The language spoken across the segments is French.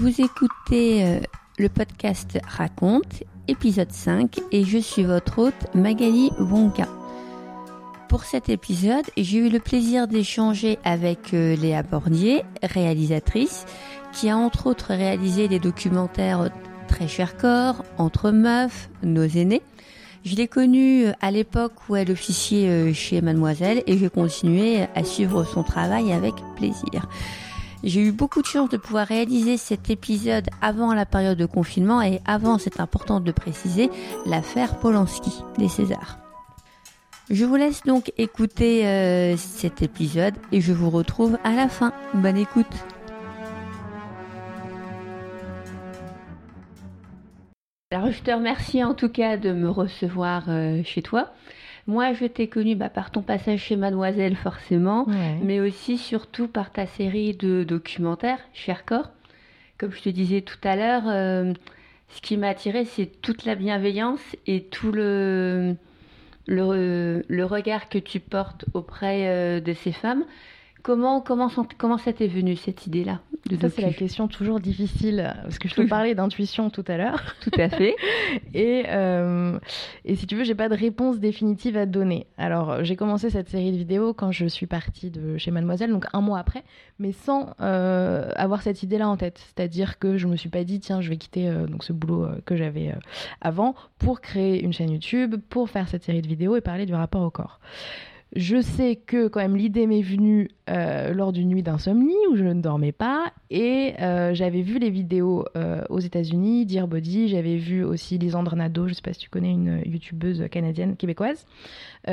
Vous écoutez euh, le podcast Raconte, épisode 5, et je suis votre hôte Magali Wonka. Pour cet épisode, j'ai eu le plaisir d'échanger avec euh, Léa Bordier, réalisatrice, qui a entre autres réalisé des documentaires Très cher corps, Entre meufs, Nos aînés. Je l'ai connue euh, à l'époque où elle officiait chez Mademoiselle et j'ai continué à suivre son travail avec plaisir. J'ai eu beaucoup de chance de pouvoir réaliser cet épisode avant la période de confinement et avant, c'est important de préciser, l'affaire Polanski des Césars. Je vous laisse donc écouter euh, cet épisode et je vous retrouve à la fin. Bonne écoute. Alors je te remercie en tout cas de me recevoir euh, chez toi. Moi, je t'ai connu bah, par ton passage chez Mademoiselle, forcément, Ouais. mais aussi, surtout, par ta série de documentaires, Cher Corps. Comme je te disais tout à l'heure, euh, ce qui m'a attiré, c'est toute la bienveillance et tout le, le, le regard que tu portes auprès euh, de ces femmes. Comment, comment, sont- comment ça t'est venu, cette idée-là Ça, c'est la question toujours difficile, parce que je te parlais d'intuition tout à l'heure. Tout à fait. Et, euh, et si tu veux, j'ai pas de réponse définitive à te donner. Alors, j'ai commencé cette série de vidéos quand je suis partie de chez Mademoiselle, donc un mois après, mais sans euh, avoir cette idée-là en tête. C'est-à-dire que je me suis pas dit, tiens, je vais quitter euh, donc ce boulot euh, que j'avais euh, avant pour créer une chaîne YouTube, pour faire cette série de vidéos et parler du rapport au corps. Je sais que quand même l'idée m'est venue euh, lors d'une nuit d'insomnie où je ne dormais pas et euh, j'avais vu les vidéos euh, aux États-Unis, Dear Body, j'avais vu aussi Lisandre Nadeau, je sais pas si tu connais une youtubeuse canadienne québécoise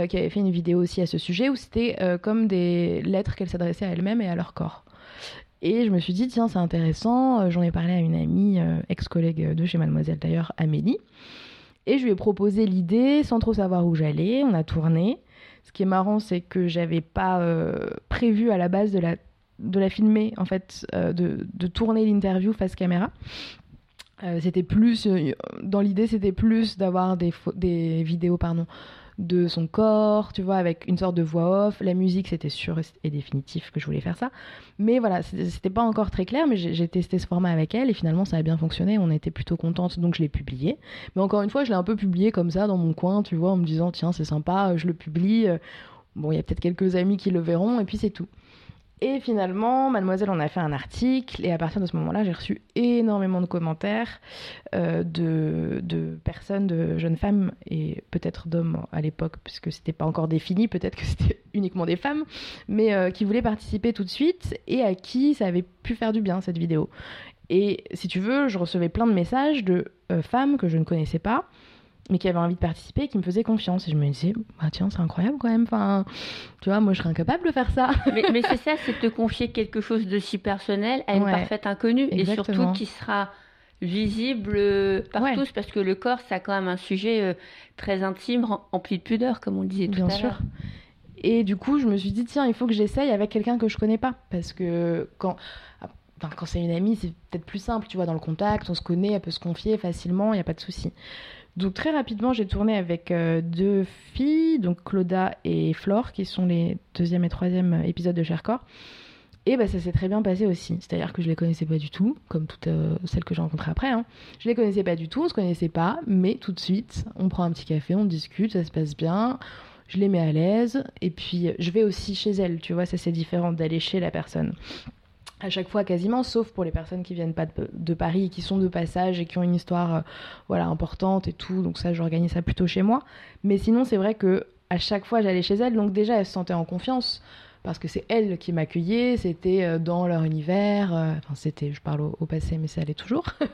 qui avait fait une vidéo aussi à ce sujet où c'était comme des lettres qu'elle s'adressait à elle-même et à leur corps. Et je me suis dit tiens c'est intéressant, j'en ai parlé à une amie ex-collègue de chez Mademoiselle d'ailleurs, Amélie. Et je lui ai proposé l'idée sans trop savoir où j'allais. On a tourné. Ce qui est marrant, c'est que j'avais pas euh, prévu à la base de la, filmer, en fait, euh, de, tourner l'interview face caméra. Euh, c'était plus, dans l'idée, c'était plus d'avoir des, des vidéos pardon, de son corps, tu vois, avec une sorte de voix off. La musique, c'était sûr et définitif que je voulais faire ça. Mais voilà, c'était pas encore très clair, mais j'ai testé ce format avec elle et finalement ça a bien fonctionné. On était plutôt contente, donc je l'ai publié. Mais encore une fois, je l'ai un peu publié comme ça dans mon coin, tu vois, en me disant tiens, c'est sympa, je le publie. Bon, il y a peut-être quelques amis qui le verront et puis c'est tout. Et finalement, Mademoiselle en a fait un article et à partir de ce moment-là, j'ai reçu énormément de commentaires euh, de, personnes, de jeunes femmes et peut-être d'hommes à l'époque, puisque c'était pas encore défini, peut-être que c'était uniquement des femmes, mais euh, qui voulaient participer tout de suite et à qui ça avait pu faire du bien cette vidéo. Et si tu veux, je recevais plein de messages de euh, femmes que je ne connaissais pas, mais qui avaient envie de participer et qui me faisaient confiance. Et je me disais, bah tiens, c'est incroyable quand même. Enfin, tu vois, moi je serais incapable de faire ça. mais, mais c'est ça, c'est te confier quelque chose de si personnel à une Ouais, parfaite inconnue et surtout qui sera visible euh, par Ouais. tous parce que le corps, ça a quand même un sujet euh, très intime, rem- empli de pudeur, comme on le disait tout Bien à sûr. l'heure. Et du coup, je me suis dit, tiens, il faut que j'essaye avec quelqu'un que je connais pas. Parce que quand, enfin, quand c'est une amie, c'est peut-être plus simple, tu vois, dans le contact, on se connaît, elle peut se confier facilement, il n'y a pas de souci. Donc très rapidement, j'ai tourné avec euh, deux filles, donc Claudia et Flore, qui sont les deuxième et troisième épisodes de Cher Corps. Et bah, ça s'est très bien passé aussi. C'est-à-dire que je les connaissais pas du tout, comme toutes euh, celles que j'ai rencontrées après. Hein. Je les connaissais pas du tout, on se connaissait pas, mais tout de suite, on prend un petit café, on discute, ça se passe bien je les mets à l'aise et puis je vais aussi chez elles, tu vois, ça c'est différent d'aller chez la personne. À chaque fois quasiment, sauf pour les personnes qui viennent pas de, Paris, qui sont de passage et qui ont une histoire euh, voilà importante et tout, donc ça j'organise ça plutôt chez moi. Mais sinon c'est vrai que à chaque fois j'allais chez elles, donc déjà elles se sentaient en confiance parce que c'est elles qui m'accueillaient, c'était euh, dans leur univers, euh, enfin c'était, je parle au, passé, mais ça allait toujours.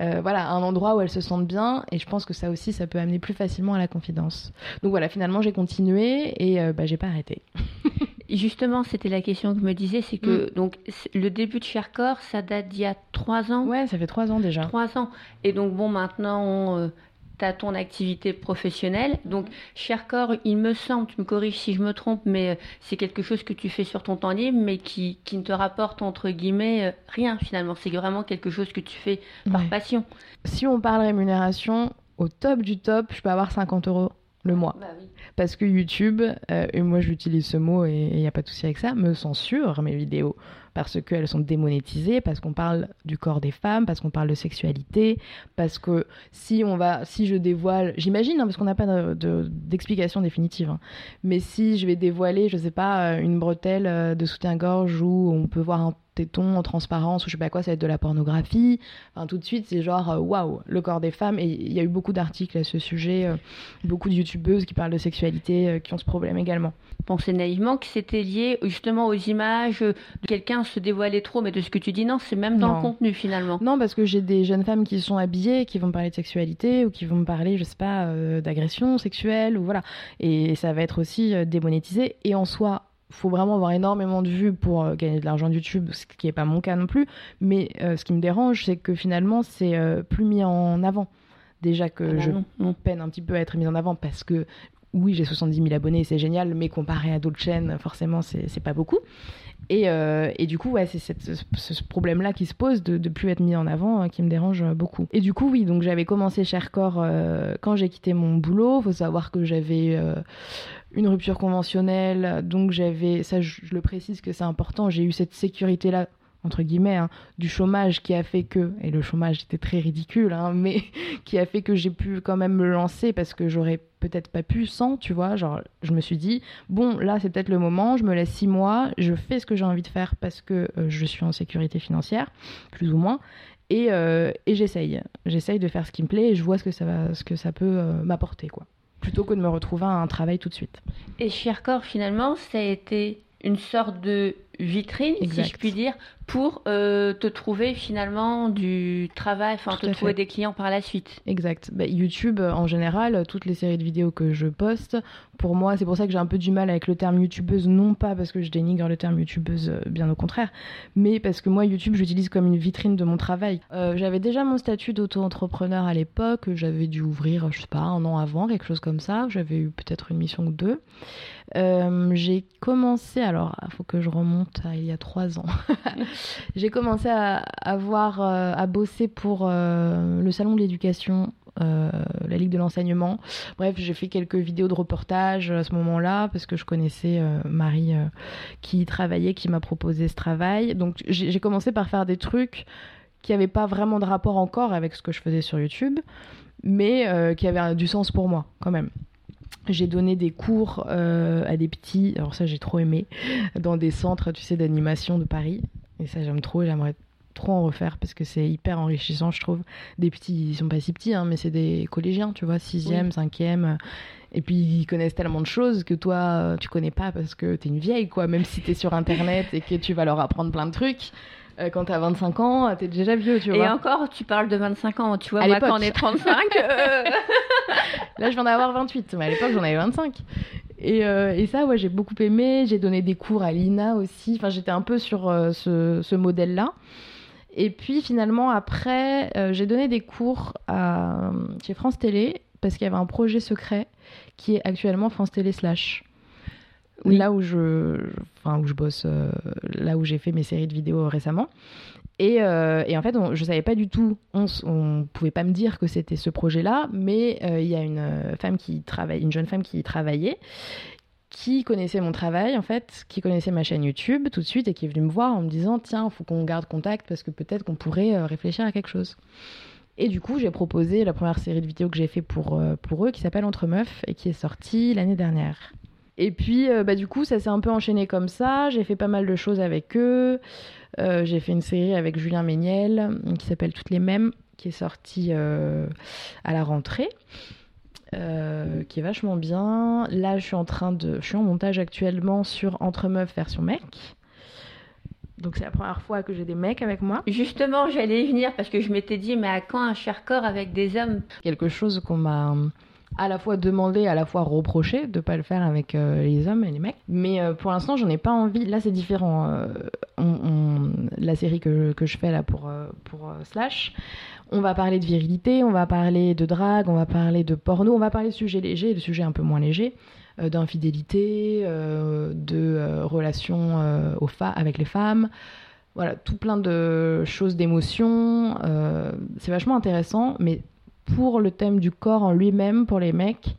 Euh, voilà, un endroit où elles se sentent bien, et je pense que ça aussi, ça peut amener plus facilement à la confidence. Donc voilà, finalement j'ai continué et bah, j'ai pas arrêté. Justement, c'était la question que je me disais, c'est que mm. donc le début de Chercorps, ça date d'il y a trois ans? Ouais, ça fait trois ans déjà. Trois ans. Et donc bon, maintenant, tu as ton activité professionnelle. Donc, cher corps, il me semble, tu me corriges si je me trompe, mais euh, c'est quelque chose que tu fais sur ton temps libre, mais qui, qui ne te rapporte, entre guillemets, euh, rien finalement. C'est vraiment quelque chose que tu fais par passion. Si on parle rémunération, au top du top, je peux avoir 50 euros le mois. Bah Parce que YouTube, euh, et moi j'utilise ce mot et il n'y a pas de souci avec ça, me censure mes vidéos parce qu'elles sont démonétisées, parce qu'on parle du corps des femmes, parce qu'on parle de sexualité, parce que si on va, si je dévoile, j'imagine, hein, parce qu'on n'a pas d'explication définitive, hein, mais si je vais dévoiler, je sais pas, euh, une bretelle euh, de soutien-gorge où on peut voir un téton en transparence ou je sais pas quoi, ça va être de la pornographie. Tout de suite, c'est genre euh, waouh, le corps des femmes. Et il y a eu beaucoup d'articles à ce sujet, beaucoup de youtubeuses qui parlent de sexualité qui ont ce problème également. Pensez naïvement que c'était lié justement aux images de quelqu'un se dévoiler trop, mais de ce que tu dis, non, c'est même dans le contenu finalement. Non, parce que j'ai des jeunes femmes qui sont habillées, qui vont me parler de sexualité ou qui vont me parler, je sais pas, euh, d'agression sexuelle ou voilà. Et ça va être aussi euh, démonétisé. Et en soi, faut vraiment avoir énormément de vues pour euh, gagner de l'argent de YouTube, ce qui n'est pas mon cas non plus. Mais ce qui me dérange, c'est que finalement, c'est plus mis en avant. Déjà que ah bah je peine un petit peu à être mis en avant parce que oui, j'ai 70 000 abonnés, c'est génial, mais comparé à d'autres chaînes, forcément, c'est pas beaucoup. Et, euh, et, du coup, ouais, c'est ce problème-là qui se pose de ne plus être mis en avant euh, qui me dérange beaucoup. Et du coup, oui, donc j'avais commencé Chercorps euh, quand j'ai quitté mon boulot. Faut savoir que j'avais une rupture conventionnelle, donc j'avais, ça je, je, le précise que c'est important, j'ai eu cette sécurité-là entre guillemets, hein, du chômage qui a fait que, et le chômage était très ridicule, hein, mais qui a fait que j'ai pu quand même me lancer parce que j'aurais peut-être pas pu sans, tu vois. Genre, je me suis dit, bon, là, c'est peut-être le moment, je me laisse six mois, je fais ce que j'ai envie de faire parce que euh, je suis en sécurité financière, plus ou moins, et, euh, et j'essaye. J'essaye de faire ce qui me plaît et je vois ce que ça, va, ce que ça peut euh, m'apporter, quoi. Plutôt que de me retrouver à un travail tout de suite. Et Chercorps, finalement, ça a été une sorte de vitrine, si je puis dire, pour euh, te trouver finalement du travail, enfin te trouver des clients par la suite. Exact. Bah, YouTube, en général, toutes les séries de vidéos que je poste, pour moi, c'est pour ça que j'ai un peu du mal avec le terme youtubeuse, non pas parce que je dénigre le terme youtubeuse, euh, bien au contraire, mais parce que moi, YouTube, j'utilise comme une vitrine de mon travail. Euh, j'avais déjà mon statut d'auto-entrepreneur à l'époque, j'avais dû ouvrir, je sais pas, un an avant, quelque chose comme ça, j'avais eu peut-être une mission ou deux. j'ai commencé, alors il faut que je remonte à il y a trois ans. j'ai commencé à, euh, bosser pour euh, le salon de l'éducation, euh, la Ligue de l'enseignement. Bref, j'ai fait quelques vidéos de reportage à ce moment-là parce que je connaissais Marie qui travaillait, qui m'a proposé ce travail. Donc j'ai commencé par faire des trucs qui n'avaient pas vraiment de rapport encore avec ce que je faisais sur YouTube, mais qui avaient du sens pour moi quand même. J'ai donné des cours à des petits, alors ça j'ai trop aimé, dans des centres, tu sais, d'animation de Paris. Et ça, j'aime trop. J'aimerais trop en refaire parce que c'est hyper enrichissant, je trouve. Des petits, ils sont pas si petits, hein, mais c'est des collégiens, tu vois, sixième, cinquième. Et puis ils connaissent tellement de choses que toi, tu connais pas parce que t'es une vieille, quoi. Même si t'es sur Internet et que tu vas leur apprendre plein de trucs. Euh, quand t'as 25 ans, t'es déjà vieux, tu vois. Et encore, tu parles de 25 ans, tu vois, à moi quand on est 35. Euh. Là, je viens d'avoir 28, mais à l'époque, j'en avais 25. Euh, et, ça, ouais, j'ai beaucoup aimé. J'ai donné des cours à l'INA aussi. Enfin, j'étais un peu sur euh, ce, modèle-là. Et puis finalement, après, j'ai donné des cours à, chez France Télé parce qu'il y avait un projet secret qui est actuellement France Télé Slash. Là où je, où je bosse, là où j'ai fait mes séries de vidéos récemment. Euh, et, en fait, je ne savais pas du tout, on ne pouvait pas me dire que c'était ce projet-là, mais euh, il y a une euh, femme qui travaille, une jeune femme qui travaillait, qui connaissait mon travail en fait, qui connaissait ma chaîne YouTube tout de suite et qui est venue me voir en me disant tiens, il faut qu'on garde contact parce que peut-être qu'on pourrait réfléchir à quelque chose. Et du coup, j'ai proposé la première série de vidéos que j'ai fait pour, pour eux qui s'appelle Entre Meufs et qui est sortie l'année dernière. Et puis, bah, du coup, ça s'est un peu enchaîné comme ça. J'ai fait pas mal de choses avec eux. Euh, j'ai fait une série avec Julien Méniel qui s'appelle Toutes les mêmes, qui est sortie euh, à la rentrée. euh, qui est vachement bien. Là, je suis en train de, je suis en montage actuellement sur Entre meufs version mec. Donc c'est la première fois que j'ai des mecs avec moi. Justement, j'allais y venir parce que je m'étais dit, mais à quand un cher corps avec des hommes? Quelque chose qu'on m'a à la fois demandé, à la fois reproché de pas le faire avec euh, les hommes et les mecs. Mais euh, pour l'instant, j'en ai pas envie. Là, c'est différent. Euh, la série que, que, je fais là pour, pour Slash, on va parler de virilité, on va parler de drague, on va parler de porno, on va parler de sujets légers, de sujets un peu moins légers, d'infidélité, de relations aux avec les femmes voilà, tout plein de choses d'émotions. c'est vachement intéressant, mais pour le thème du corps en lui-même, pour les mecs,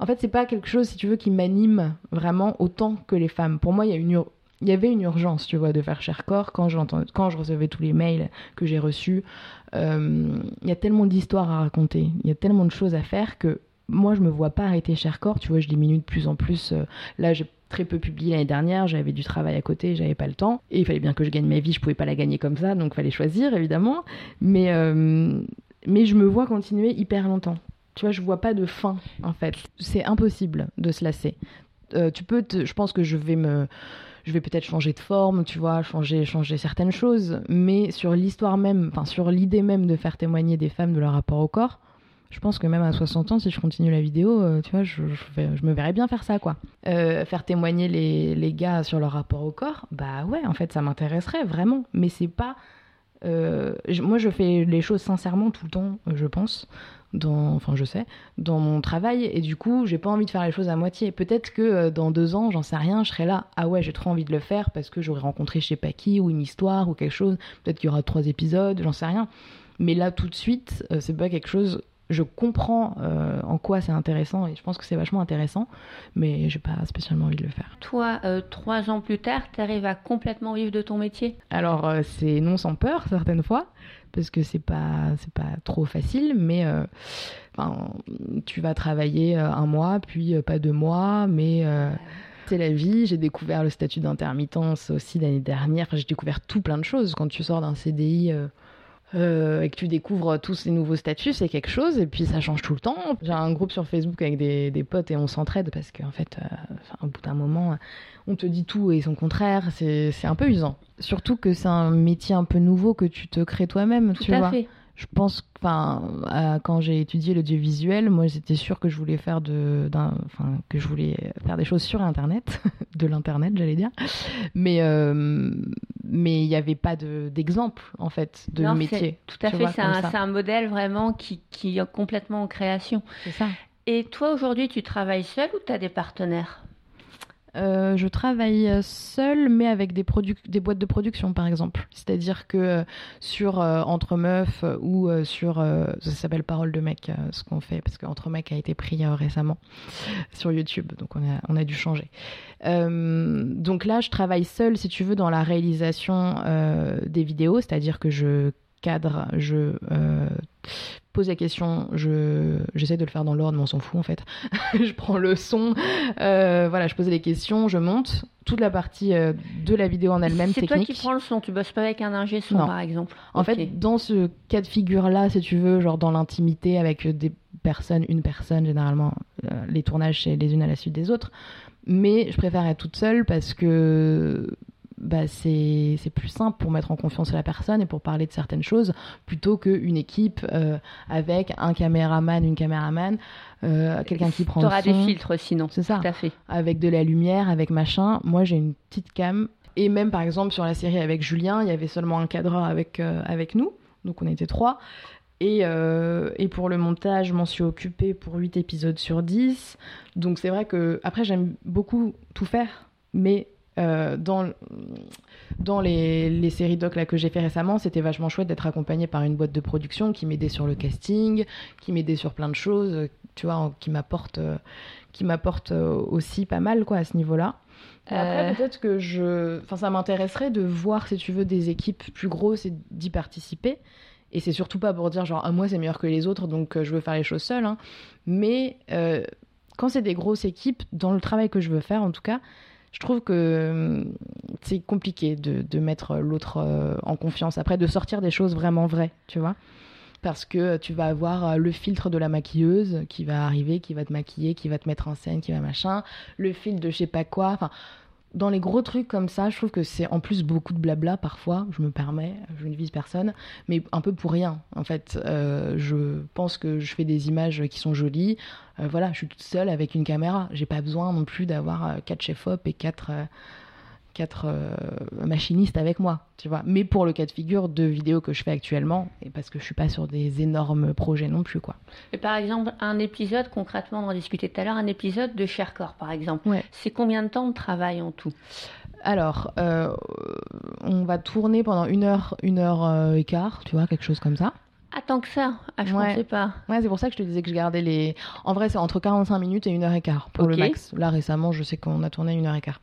en fait, c'est pas quelque chose, si tu veux, qui m'anime vraiment autant que les femmes. Pour moi, il y, a une il y avait une urgence, tu vois, de faire cher corps quand, quand je recevais tous les mails que j'ai reçus. Euh, il y a tellement d'histoires à raconter, il y a tellement de choses à faire que moi, je me vois pas arrêter cher corps. Tu vois, je diminue de plus en plus. Euh, là, j'ai très peu publié l'année dernière, j'avais du travail à côté, j'avais pas le temps. Et il fallait bien que je gagne ma vie, je pouvais pas la gagner comme ça, donc fallait choisir, évidemment. Mais, euh, mais je me vois continuer hyper longtemps. Tu vois, je vois pas de fin, en fait. C'est impossible de se lasser. Euh, tu peux, je pense que je vais me, je vais peut-être changer de forme, tu vois, changer, changer certaines choses, mais sur l'histoire même, enfin sur l'idée même de faire témoigner des femmes de leur rapport au corps, je pense que même à 60 ans, si je continue la vidéo, euh, tu vois, je, me verrais bien faire ça, quoi. Euh, faire témoigner les, les, gars sur leur rapport au corps, bah ouais, en fait, ça m'intéresserait vraiment, mais c'est pas euh, moi, je fais les choses sincèrement tout le temps, je pense. Enfin, je sais, dans mon travail, et du coup, j'ai pas envie de faire les choses à moitié. Peut-être que euh, dans deux ans, j'en sais rien, je serai là. Ah ouais, j'ai trop envie de le faire parce que j'aurais rencontré je sais pas qui, ou une histoire, ou quelque chose. Peut-être qu'il y aura trois épisodes, j'en sais rien. Mais là, tout de suite, euh, c'est pas quelque chose je comprends euh, en quoi c'est intéressant et je pense que c'est vachement intéressant, mais j'ai pas spécialement envie de le faire. Toi, euh, trois ans plus tard, tu arrives à complètement vivre de ton métier? Alors, euh, c'est non sans peur certaines fois, parce que c'est pas c'est pas trop facile, mais tu vas travailler un mois, puis pas deux mois, mais c'est la vie. J'ai découvert le statut d'intermittence aussi l'année dernière. j'ai découvert tout plein de choses quand tu sors d'un CDI euh, et que tu découvres tous ces nouveaux statuts, c'est quelque chose, et puis ça change tout le temps. J'ai un groupe sur Facebook avec des, des potes et on s'entraide parce qu'en fait, euh, au bout d'un moment, on te dit tout et son contraire, c'est un peu usant. Surtout que c'est un métier un peu nouveau que tu te crées toi-même, tu à vois. Fait je pense, enfin, quand j'ai étudié l'audiovisuel, moi, j'étais sûre que je voulais faire de, enfin, que je voulais faire des choses sur Internet, de l'internet, j'allais dire. Mais euh, mais il n'y avait pas d'exemple en fait de métier. Tout à fait, c'est un, un, modèle vraiment qui, qui est complètement en création. C'est ça. Et toi aujourd'hui, tu travailles seul ou tu as des partenaires? Euh, je travaille seule, mais avec des, boîtes de production, par exemple. C'est-à-dire que euh, sur euh, Entre Meufs ou sur. ça s'appelle Parole de mec, ce qu'on fait, parce qu'Entre Mecs a été pris récemment sur YouTube, donc on a, on a dû changer. donc là, je travaille seule, si tu veux, dans la réalisation des vidéos, c'est-à-dire que je cadre, je pose la question, je, j'essaie de le faire dans l'ordre, mais on s'en fout en fait. je prends le son, euh, voilà, je pose les questions, je monte toute la partie euh, de la vidéo en elle-même technique. C'est toi qui prends le son, tu bosses pas avec un ingé son par exemple. En fait, dans ce cas de figure-là, si tu veux, genre dans l'intimité avec des personnes, une personne généralement, euh, les tournages c'est les unes à la suite des autres. Mais je préfère être toute seule parce que bah, c'est plus simple pour mettre en confiance la personne et pour parler de certaines choses plutôt qu'une équipe euh, avec un caméraman, une caméraman, euh, quelqu'un qui prend. Tu auras des filtres sinon. C'est ça. Tout à fait. Avec de la lumière, avec machin. Moi, j'ai une petite cam. Et même par exemple sur la série avec Julien, il y avait seulement un cadreur avec, euh, avec nous. Donc on était trois. Et, et, pour le montage, je m'en suis occupée pour 8 épisodes sur 10. Donc c'est vrai que, après, j'aime beaucoup tout faire, mais euh, dans, dans les, les, séries doc là, que j'ai fait récemment, c'était vachement chouette d'être accompagné par une boîte de production qui m'aidait sur le casting, qui m'aidait sur plein de choses, tu vois, qui m'apporte euh, qui m'apporte euh, aussi pas mal quoi à ce niveau-là. Après, peut-être que je. Enfin, ça m'intéresserait de voir, si tu veux, des équipes plus grosses et d'y participer. Et c'est surtout pas pour dire, genre, ah, moi, c'est meilleur que les autres, donc je veux faire les choses seule. Hein. Mais quand c'est des grosses équipes, dans le travail que je veux faire, en tout cas, je trouve que hum, c'est compliqué de, de mettre l'autre euh, en confiance, après de sortir des choses vraiment vraies, tu vois. parce que tu vas avoir le filtre de la maquilleuse qui va arriver, qui va te maquiller, qui va te mettre en scène, qui va machin, le fil de je sais pas quoi. Enfin, dans les gros trucs comme ça, je trouve que c'est en plus beaucoup de blabla parfois, je me permets, je ne vise personne, mais un peu pour rien. En fait, euh, je pense que je fais des images qui sont jolies. Euh, voilà, je suis toute seule avec une caméra. J'ai pas besoin non plus d'avoir euh, quatre chefs-op et quatre quatre euh, machinistes avec moi, tu vois. Mais pour le cas de figure de vidéos que je fais actuellement, et parce que je suis pas sur des énormes projets non plus, quoi. Et par exemple, un épisode, concrètement, on en discutait tout à l'heure, un épisode de Sharecore, par exemple. C'est combien de temps de travail en tout? Alors, euh, on va tourner pendant une heure, une heure euh, et quart, tu vois, quelque chose comme ça. Ah, tant que ça ah, Je ne sais pas. Ouais, c'est pour ça que je te disais que je gardais les. En vrai, c'est entre 45 minutes et une heure et quart pour le max. Là, récemment, je sais qu'on a tourné une heure et quart.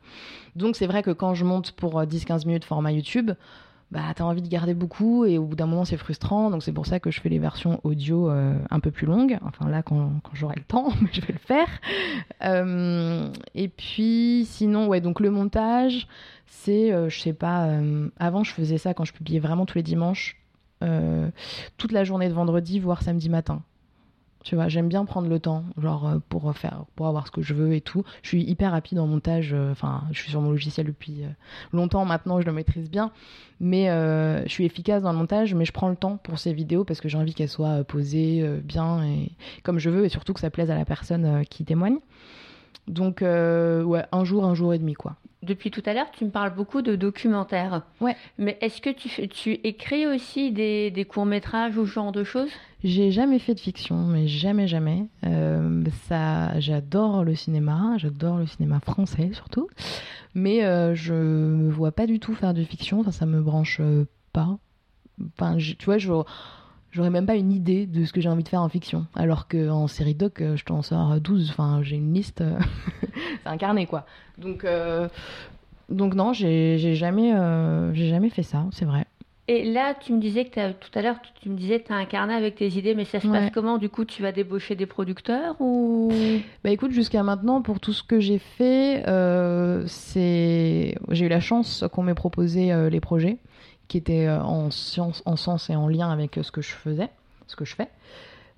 Donc, c'est vrai que quand je monte pour 10-15 euh, minutes format YouTube, bah, t'as envie de garder beaucoup et au bout d'un moment, c'est frustrant. Donc, c'est pour ça que je fais les versions audio euh, un peu plus longues. Enfin, là, quand, quand j'aurai le temps, mais je vais le faire. Euh, et puis, sinon, ouais, donc le montage, c'est, je sais pas, avant, je faisais ça quand je publiais vraiment tous les dimanches euh, toute la journée de vendredi, voire samedi matin. Tu vois, j'aime bien prendre le temps, genre euh, pour faire, pour avoir ce que je veux et tout. Je suis hyper rapide en montage. Euh, enfin, je suis sur mon logiciel depuis longtemps maintenant, je le maîtrise bien. Mais je suis efficace dans le montage, mais je prends le temps pour ces vidéos parce que j'ai envie qu'elles soient posées bien et comme je veux, et surtout que ça plaise à la personne qui témoigne. Donc, ouais, un jour, un jour et demi, quoi depuis tout à l'heure, tu me parles beaucoup de documentaires. Ouais. Mais est-ce que tu, tu écris aussi des, des courts-métrages ou ce genre de choses? J'ai jamais fait de fiction, mais jamais, jamais. Euh, ça, j'adore le cinéma, j'adore le cinéma français surtout. Mais euh, je me vois pas du tout faire de fiction, enfin, ça me branche pas. Enfin, tu vois, je j'aurais même pas une idée de ce que j'ai envie de faire en fiction. Alors qu'en série doc, je t'en sors 12. Enfin, j'ai une liste. c'est un carnet, quoi. Donc, euh, donc non, j'ai jamais, euh, jamais fait ça, c'est vrai. Et là, tu me disais que tout à l'heure, tu me disais que tu as un carnet avec tes idées, mais ça se passe comment? Du coup, tu vas débaucher des producteurs ou? Bah écoute, jusqu'à maintenant, pour tout ce que j'ai fait, euh, c'est j'ai eu la chance qu'on m'ait proposé les projets qui étaient en science, en sens et en lien avec ce que je faisais, ce que je fais.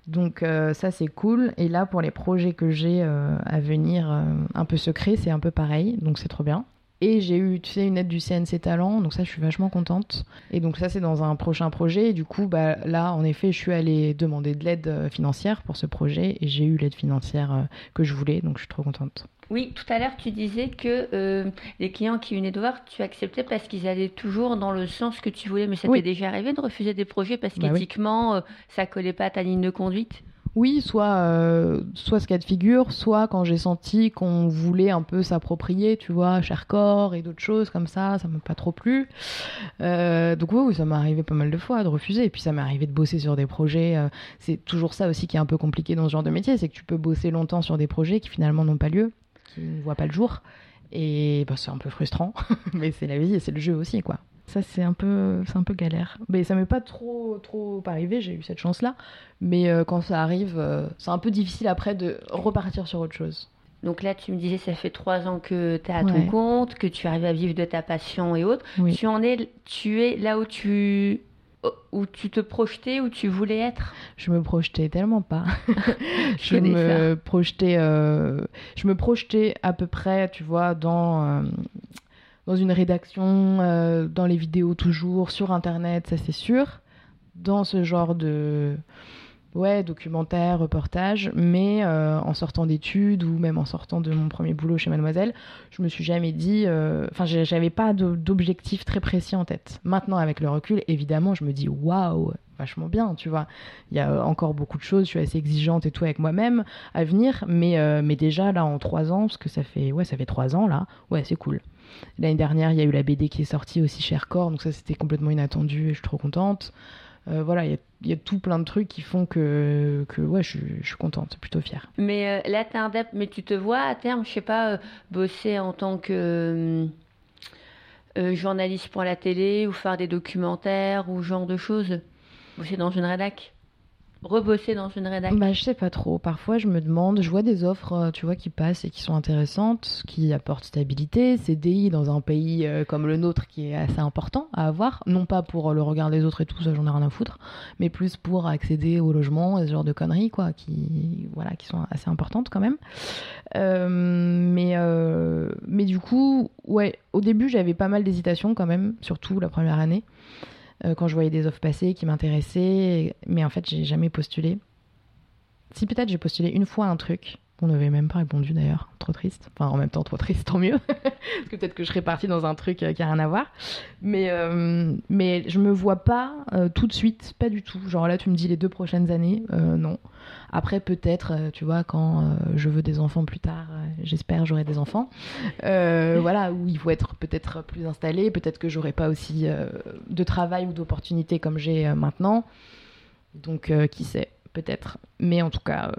Donc euh, ça c'est cool. Et là pour les projets que j'ai euh, à venir euh, un peu secrets, c'est un peu pareil. Donc c'est trop bien. Et j'ai eu, tu sais, une aide du CNC Talent, donc ça, je suis vachement contente. Et donc ça, c'est dans un prochain projet. Et du coup, bah, là, en effet, je suis allée demander de l'aide financière pour ce projet et j'ai eu l'aide financière que je voulais, donc je suis trop contente. Oui, tout à l'heure, tu disais que euh, les clients qui venaient de voir, tu acceptais parce qu'ils allaient toujours dans le sens que tu voulais. Mais ça t'est déjà arrivé de refuser des projets parce bah qu'éthiquement, euh, ça collait pas à ta ligne de conduite? Oui, soit, euh, soit ce cas de figure, soit quand j'ai senti qu'on voulait un peu s'approprier, tu vois, corps et d'autres choses comme ça, ça m'a pas trop plu. donc oui, ça m'est arrivé pas mal de fois de refuser. Et puis ça m'est arrivé de bosser sur des projets. c'est toujours ça aussi qui est un peu compliqué dans ce genre de métier, c'est que tu peux bosser longtemps sur des projets qui finalement n'ont pas lieu qui ne voit pas le jour. Et bah, c'est un peu frustrant, mais c'est la vie et c'est le jeu aussi, quoi. Ça, c'est un peu, c'est un peu galère. Mais ça m'est pas trop, trop arrivé, j'ai eu cette chance-là. Mais euh, quand ça arrive, euh, c'est un peu difficile après de repartir sur autre chose. Donc là, tu me disais, ça fait trois ans que tu es à ton compte, que tu arrives à vivre de ta passion et autres. Tu en es, tu es là où tu où tu te projetais, où tu voulais être? Je me projetais tellement pas. je, me projetais, euh, je me projetais à peu près, tu vois, dans dans une rédaction, euh, dans les vidéos toujours, sur Internet, ça c'est sûr, dans ce genre de ouais, documentaire, reportage, mais euh, en sortant d'études ou même en sortant de mon premier boulot chez Mademoiselle, je me suis jamais dit, euh, enfin, j'avais pas d'objectif très précis en tête. Maintenant, avec le recul, évidemment, je me dis, waouh, vachement bien, tu vois. Il y a encore beaucoup de choses, je suis assez exigeante et tout avec moi-même à venir, mais, mais déjà là, en trois ans, parce que ça fait, ouais, ça fait trois ans là, ouais, c'est cool. L'année dernière, il y a eu la BD qui est sortie aussi chez Aircore, donc ça, c'était complètement inattendu et je suis trop contente. Euh, voilà, il y, a tout plein de trucs qui font que, que ouais, je, suis contente, plutôt fière. Mais euh, là, t'es mais tu te vois à terme, je sais pas, euh, bosser en tant que journaliste pour la télé ou faire des documentaires ou genre de choses? Bosser dans une rédac? Rebosser dans une rédaction bah, Je sais pas trop. Parfois, je me demande, je vois des offres, euh, tu vois, qui passent et qui sont intéressantes, qui apportent stabilité, CDI dans un pays euh, comme le nôtre qui est assez important à avoir. Non pas pour le regard des autres et tout, ça, j'en ai rien à foutre, mais plus pour accéder au logement et ce genre de conneries, quoi, qui, voilà, qui sont assez importantes quand même. Euh, mais, mais du coup, ouais, au début, j'avais pas mal d'hésitation quand même, surtout la première année. Euh, quand je voyais des offres passer qui m'intéressaient, mais en fait, j'ai jamais postulé. Si peut-être j'ai postulé une fois un truc, on n'avait même pas répondu d'ailleurs, trop triste. Enfin, en même temps, trop triste, tant mieux. Parce que peut-être que je serais partie dans un truc euh, qui a rien à voir. Mais, euh, mais je me vois pas tout de suite, pas du tout. Genre là, tu me dis les deux prochaines années, non. Après, peut-être, euh, tu vois, quand euh, je veux des enfants plus tard, euh, j'espère j'aurai des enfants. voilà, où il faut être peut-être plus installé, peut-être que j'aurai pas aussi de travail ou d'opportunités comme j'ai maintenant. Donc, qui sait, peut-être. Mais en tout cas,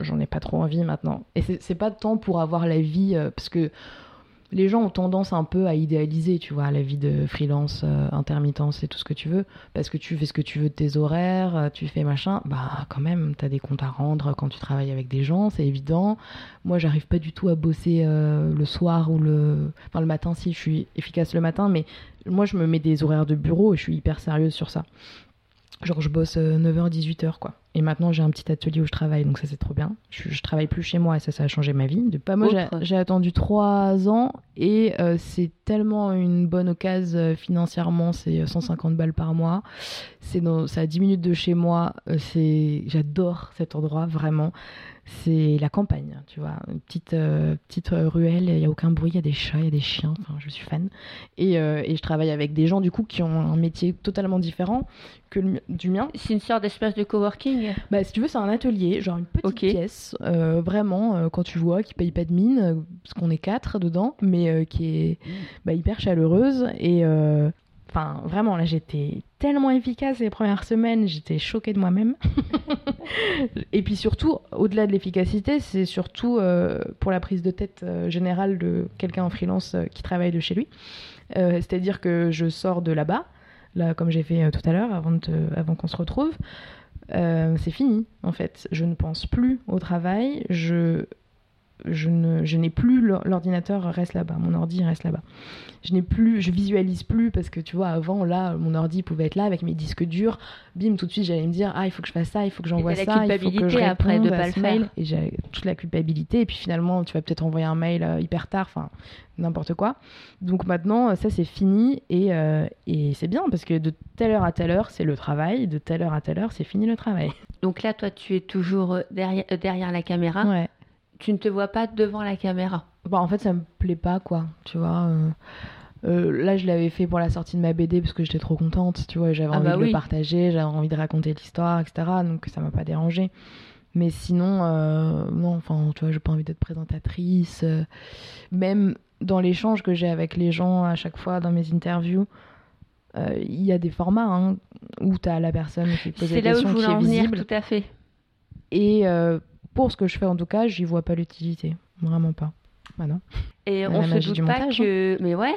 j'en ai pas trop envie maintenant. Et c'est pas tant pour avoir la vie, parce que les gens ont tendance un peu à idéaliser, tu vois, la vie de freelance, euh, intermittence et tout ce que tu veux, parce que tu fais ce que tu veux de tes horaires, euh, tu fais machin, bah quand même, t'as des comptes à rendre quand tu travailles avec des gens, c'est évident. Moi, j'arrive pas du tout à bosser euh, le soir ou le... Enfin, le matin, si, je suis efficace le matin, mais moi, je me mets des horaires de bureau et je suis hyper sérieuse sur ça. Genre, je bosse 9h, 18h, quoi. Et maintenant, j'ai un petit atelier où je travaille, donc ça, c'est trop bien. Je, je, travaille plus chez moi et ça, ça a changé ma vie. De pas moi, j'ai attendu 3 ans et euh, c'est tellement une bonne occasion euh, financièrement. C'est 150 balles par mois. C'est à 10 minutes de chez moi. Euh, c'est J'adore cet endroit, vraiment c'est la campagne, tu vois, une petite, euh, petite euh, ruelle, il n'y a aucun bruit, il y a des chats, il y a des chiens, enfin, je suis fan. Et, euh, et, je travaille avec des gens, du coup, qui ont un métier totalement différent que du mien. C'est une sorte d'espace de coworking? Bah, si tu veux, c'est un atelier, genre une petite pièce, vraiment, quand tu vois, qui paye pas de mine, parce qu'on est quatre dedans, mais qui est bah, hyper chaleureuse. Et Enfin, vraiment, là, j'étais tellement efficace les premières semaines, j'étais choquée de moi-même. et puis surtout, au-delà de l'efficacité, c'est surtout euh, pour la prise de tête euh, générale de quelqu'un en freelance euh, qui travaille de chez lui. C'est-à-dire que je sors de là-bas, là, comme j'ai fait tout à l'heure, avant, avant qu'on se retrouve. c'est fini, en fait. Je ne pense plus au travail. Je je ne je n'ai plus l'ordinateur reste là-bas mon ordi reste là-bas. Je n'ai plus je visualise plus parce que tu vois avant là mon ordi pouvait être là avec mes disques durs. Bim tout de suite j'allais me dire ah il faut que je fasse ça il faut que j'envoie ça il faut que je après de pas le faire. Et j'ai toute la culpabilité. Et puis finalement tu vas peut-être envoyer un mail euh, hyper tard enfin n'importe quoi. Donc maintenant ça c'est fini. Et, euh, et c'est bien parce que de telle heure à telle heure c'est le travail. De telle heure à telle heure c'est fini le travail. Donc là toi tu es toujours euh, derrière derrière la caméra. Ouais tu ne te vois pas devant la caméra bah, En fait, ça me plaît pas, quoi. Tu vois. Euh, euh, là, je l'avais fait pour la sortie de ma BD parce que j'étais trop contente. Tu vois, j'avais ah envie bah de le partager, j'avais envie de raconter l'histoire, etc. Donc, ça m'a pas dérangé. Mais sinon, euh, non, enfin, tu vois, j'ai pas envie d'être présentatrice. même dans l'échange que j'ai avec les gens à chaque fois dans mes interviews, il y a des formats hein, où tu as la personne qui pose des questions qui est visible. tout à fait. Et pour ce que je fais en tout cas, j'y vois pas l'utilité. Vraiment pas. Bah non. Et on se doute pas que. Hein. Mais ouais.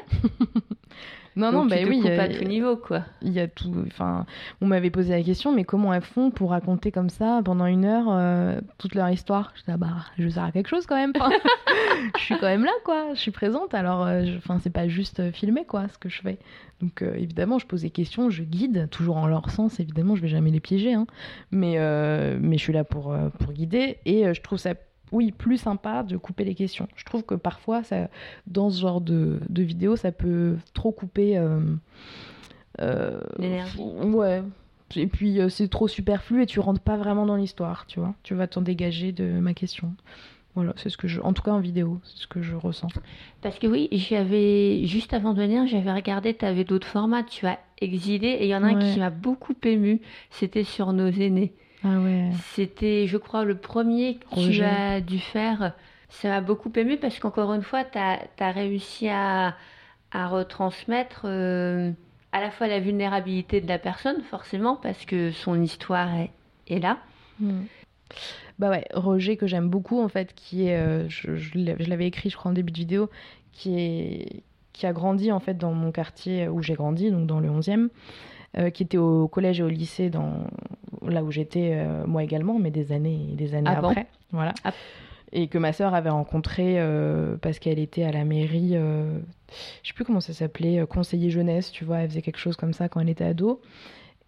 non, non, bah oui. Il y a tout niveau, quoi. Il y a tout. Enfin, on m'avait posé la question, mais comment elles font pour raconter comme ça pendant une heure euh, toute leur histoire? Je dis, ah bah, je sers à quelque chose quand même. je suis quand même là, quoi. Je suis présente. Alors, euh, enfin, c'est pas juste euh, filmer, quoi, ce que je fais. Donc euh, évidemment, je pose des questions, je guide, toujours en leur sens, évidemment, je vais jamais les piéger, hein. mais, euh, mais je suis là pour, pour guider, et je trouve ça, oui, plus sympa de couper les questions. Je trouve que parfois, ça, dans ce genre de, de vidéo, ça peut trop couper... L'énergie. Ouais. Et puis c'est trop superflu et tu rentres pas vraiment dans l'histoire, tu vois. Tu vas t'en dégager de ma question. Voilà, c'est ce que je, en tout cas en vidéo, c'est ce que je ressens. Parce que oui, j'avais juste avant de venir, j'avais regardé, tu avais d'autres formats, tu as exilé, et il y en a un qui m'a beaucoup ému, c'était sur nos aînés. Ah ouais. C'était, je crois, le premier que tu as dû faire. Ça m'a beaucoup ému parce qu'encore une fois, tu as, réussi à, à retransmettre euh, à la fois la vulnérabilité de la personne, forcément, parce que son histoire est, est là. Hmm. Bah ouais, Roger, que j'aime beaucoup, en fait, qui est. Euh, je, je l'avais écrit, je crois, en début de vidéo, qui, est, qui a grandi, en fait, dans mon quartier où j'ai grandi, donc dans le 11e. Euh, qui était au collège et au lycée dans, là où j'étais euh, moi également, mais des années et des années Ah après. Voilà. Ah. Et que ma sœur avait rencontré euh, parce qu'elle était à la mairie, euh, je sais plus comment ça s'appelait, euh, conseiller jeunesse, tu vois, elle faisait quelque chose comme ça quand elle était ado.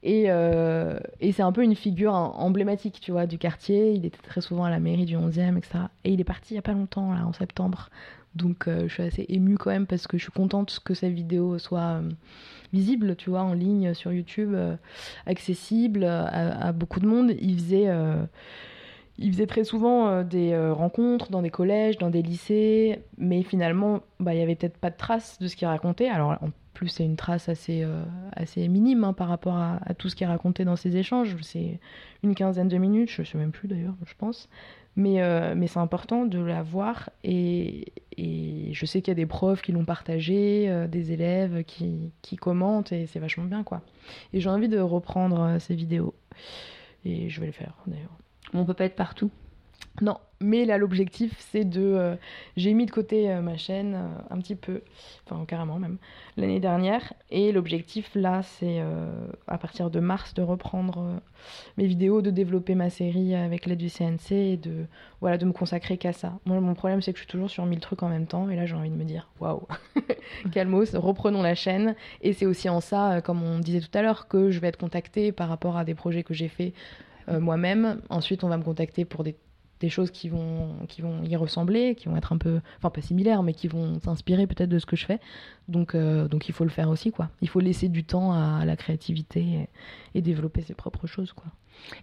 Et, et c'est un peu une figure em- emblématique, tu vois, du quartier. Il était très souvent à la mairie du 11e, etc. Et il est parti il y a pas longtemps, là, en septembre. Donc euh, je suis assez émue quand même parce que je suis contente que cette vidéo soit euh, visible, tu vois, en ligne sur YouTube, euh, accessible à, beaucoup de monde. Il faisait, il faisait très souvent des rencontres dans des collèges, dans des lycées, mais finalement, bah, il y avait peut-être pas de traces de ce qu'il racontait. Alors en plus, c'est une trace assez, assez minime hein, par rapport à, tout ce qu'il racontait dans ses échanges. C'est une quinzaine de minutes, je sais même plus d'ailleurs, je pense. Mais, euh, mais c'est important de la voir et, je sais qu'il y a des profs qui l'ont partagé, euh, des élèves qui, qui commentent et c'est vachement bien quoi. Et j'ai envie de reprendre euh, ces vidéos et je vais le faire d'ailleurs. On peut pas être partout. Non, mais là l'objectif c'est de... euh, J'ai mis de côté euh, ma chaîne euh, un petit peu, enfin carrément même, l'année dernière. Et l'objectif là c'est à partir de mars de reprendre mes vidéos, de développer ma série avec l'aide du CNC et de, voilà, de me consacrer qu'à ça. Moi mon problème c'est que je suis toujours sur mille trucs en même temps et là j'ai envie de me dire waouh, calmos, reprenons la chaîne. Et c'est aussi en ça, comme on disait tout à l'heure, que je vais être contactée par rapport à des projets que j'ai faits moi-même. Ensuite on va me contacter pour des des choses qui vont, qui vont y ressembler, qui vont être un peu, enfin pas similaires, mais qui vont s'inspirer peut-être de ce que je fais. Donc, euh, donc il faut le faire aussi, quoi. Il faut laisser du temps à la créativité et, et développer ses propres choses, quoi.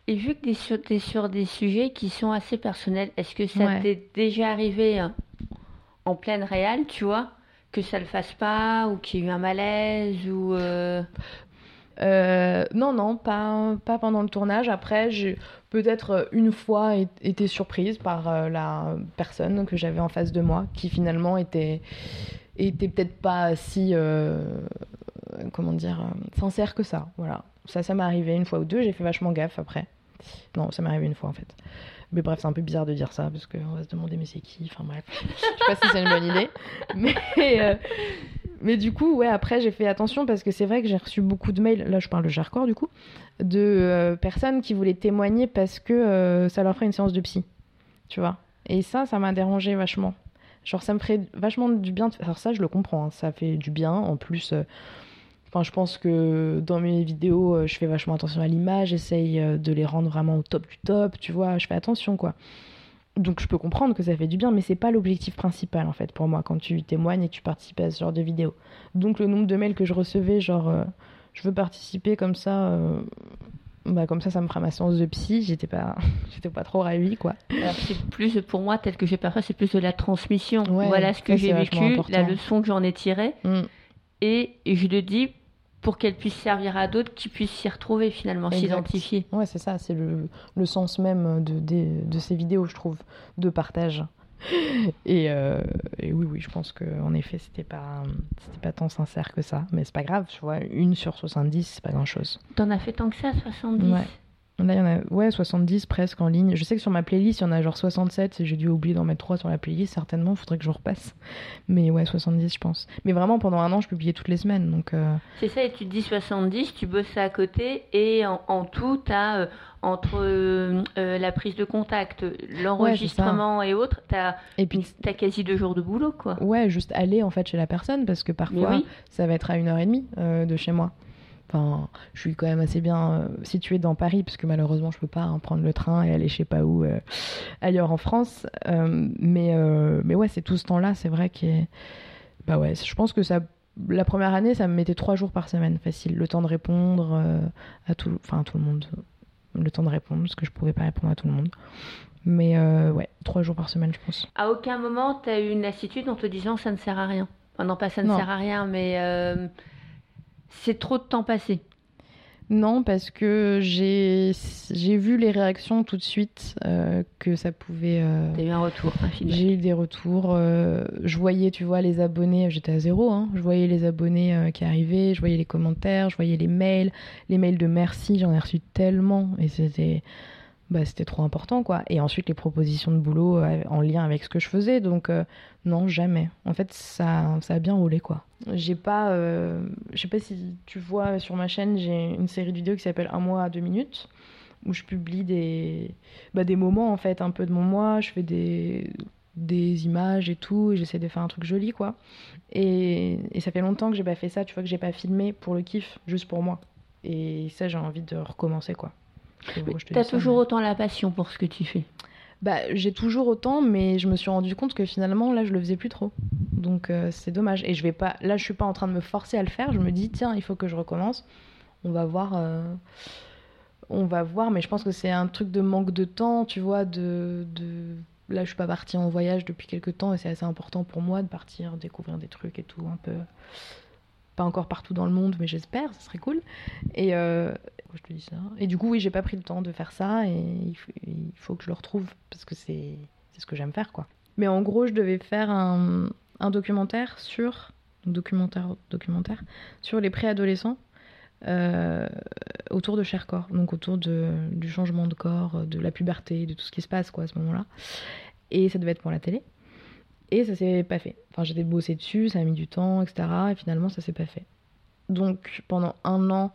Et vu que tu es sur, des sujets qui sont assez personnels, est-ce que ça Ouais. t'est déjà arrivé hein, en pleine réelle, tu vois, que ça le fasse pas ou qu'il y ait eu un malaise ou euh, Euh, non, non, pas, pas pendant le tournage. Après, j'ai peut-être une fois été surprise par euh, la personne que j'avais en face de moi, qui finalement était, était peut-être pas si, euh, comment dire, sincère que ça. Voilà. Ça, ça m'est arrivé une fois ou deux. J'ai fait vachement gaffe après. Non, ça m'est arrivé une fois en fait. Mais bref, c'est un peu bizarre de dire ça parce qu'on va se demander mais c'est qui? Enfin bref, je sais pas si c'est une bonne idée. Mais, euh, mais du coup, ouais, après j'ai fait attention parce que c'est vrai que j'ai reçu beaucoup de mails, là je parle de Jarcor du coup, de euh, personnes qui voulaient témoigner parce que euh, ça leur ferait une séance de psy. Tu vois Et ça, ça m'a dérangé vachement. Genre ça me ferait vachement du bien. de- Alors ça, je le comprends, hein, ça fait du bien. En plus, Enfin, je pense que dans mes vidéos, euh, je fais vachement attention à l'image, j'essaye euh, de les rendre vraiment au top du top, tu vois, je fais attention quoi. Donc je peux comprendre que ça fait du bien, mais c'est pas l'objectif principal en fait pour moi quand tu témoignes et que tu participes à ce genre de vidéos. Donc le nombre de mails que je recevais, genre euh, je veux participer comme ça, euh, bah comme ça ça me fera ma séance de psy, j'étais pas, j'étais pas trop ravie quoi. c'est plus pour moi tel que j'ai perçu, c'est plus de la transmission. Ouais, voilà ce que j'ai vécu, important. la leçon que j'en ai tirée, Mm. et, et je le dis pour qu'elle puisse servir à d'autres qui puissent s'y retrouver finalement, s'identifier. Ouais, c'est ça, c'est le, le sens même de, de, de ces vidéos, je trouve, de partage. Et, euh, et oui, oui, je pense qu'en effet, c'était pas, c'était pas tant sincère que ça. Mais c'est pas grave, tu vois, une sur 70, c'est pas grand chose. T'en as fait tant que ça, 70 Ouais. Là, il y en a ouais, 70 presque en ligne. Je sais que sur ma playlist, il y en a genre 67. et J'ai dû oublier d'en mettre 3 sur la playlist, certainement. Faudrait que je repasse. Mais ouais, 70, je pense. Mais vraiment, pendant un an, je publiais toutes les semaines. Donc, euh, C'est ça, et tu te dis 70, tu bosses à côté, et en, en tout, tu as entre euh, euh, la prise de contact, l'enregistrement et autres, tu as, Et puis, quasi deux jours de boulot, quoi. ouais, juste aller en fait chez la personne parce que parfois, oui, ça va être à une heure et demie euh, de chez moi. Enfin, je suis quand même assez bien euh, située dans Paris, parce que malheureusement, je peux pas hein, prendre le train et aller je sais pas où euh, ailleurs en France. Euh, mais, euh, mais ouais, c'est tout ce temps-là, c'est vrai que. Bah ouais, je pense que ça. La première année, ça me mettait trois jours par semaine, facile. Le temps de répondre à tout, enfin, à tout le monde. Le temps de répondre, parce que je pouvais pas répondre à tout le monde. Mais ouais, trois jours par semaine, je pense. à aucun moment, tu as eu une lassitude en te disant ça ne sert à rien. Enfin, non, pas ça ne Non. sert à rien, mais c'est trop de temps passé. Non, parce que j'ai vu les réactions tout de suite euh, que ça pouvait. euh, Tu as eu un retour, un. J'ai eu des retours. euh, je voyais, tu vois, les abonnés. J'étais à zéro. Hein, je voyais les abonnés euh, qui arrivaient. Je voyais les commentaires. Je voyais les mails. Les mails de merci. J'en ai reçu tellement. Et c'était. Bah, c'était trop important, quoi. Et ensuite, les propositions de boulot euh, en lien avec ce que je faisais. Donc, euh, non, jamais. En fait, ça, ça a bien roulé, quoi. J'ai pas. euh, je sais pas si tu vois sur ma chaîne, j'ai une série de vidéos qui s'appelle Un mois à deux minutes. où je publie des, bah, des moments en fait, un peu de mon moi. Je fais des, des images et tout, et j'essaie de faire un truc joli quoi. Et, et ça fait longtemps que j'ai pas fait ça, tu vois, que j'ai pas filmé pour le kiff, juste pour moi. Et ça, j'ai envie de recommencer quoi. Tu T'as toujours mais... autant la passion pour ce que tu fais bah, j'ai toujours autant, mais je me suis rendu compte que finalement, là, je le faisais plus trop. Donc, euh, c'est dommage. Et je vais pas, là, je suis pas en train de me forcer à le faire. Je me dis, tiens, il faut que je recommence. On va voir. Euh, on va voir, mais je pense que c'est un truc de manque de temps, tu vois, de, de... Là, je suis pas partie en voyage depuis quelques temps et c'est assez important pour moi de partir, découvrir des trucs et tout, un peu. Pas encore partout dans le monde, mais j'espère, ça serait cool. Et euh... je te dis ça Et du coup, oui, j'ai pas pris le temps de faire ça et il faut, que je le retrouve parce que c'est ce que j'aime faire, quoi. Mais en gros, je devais faire un, documentaire sur documentaire documentaire sur les préadolescents euh, autour de Chercorps, donc autour de, du changement de corps, de la puberté, de tout ce qui se passe quoi à ce moment-là. Et ça devait être pour la télé. Et ça s'est pas fait. Enfin, j'étais bossé dessus, ça a mis du temps, etc. Et finalement, ça s'est pas fait. Donc pendant un an,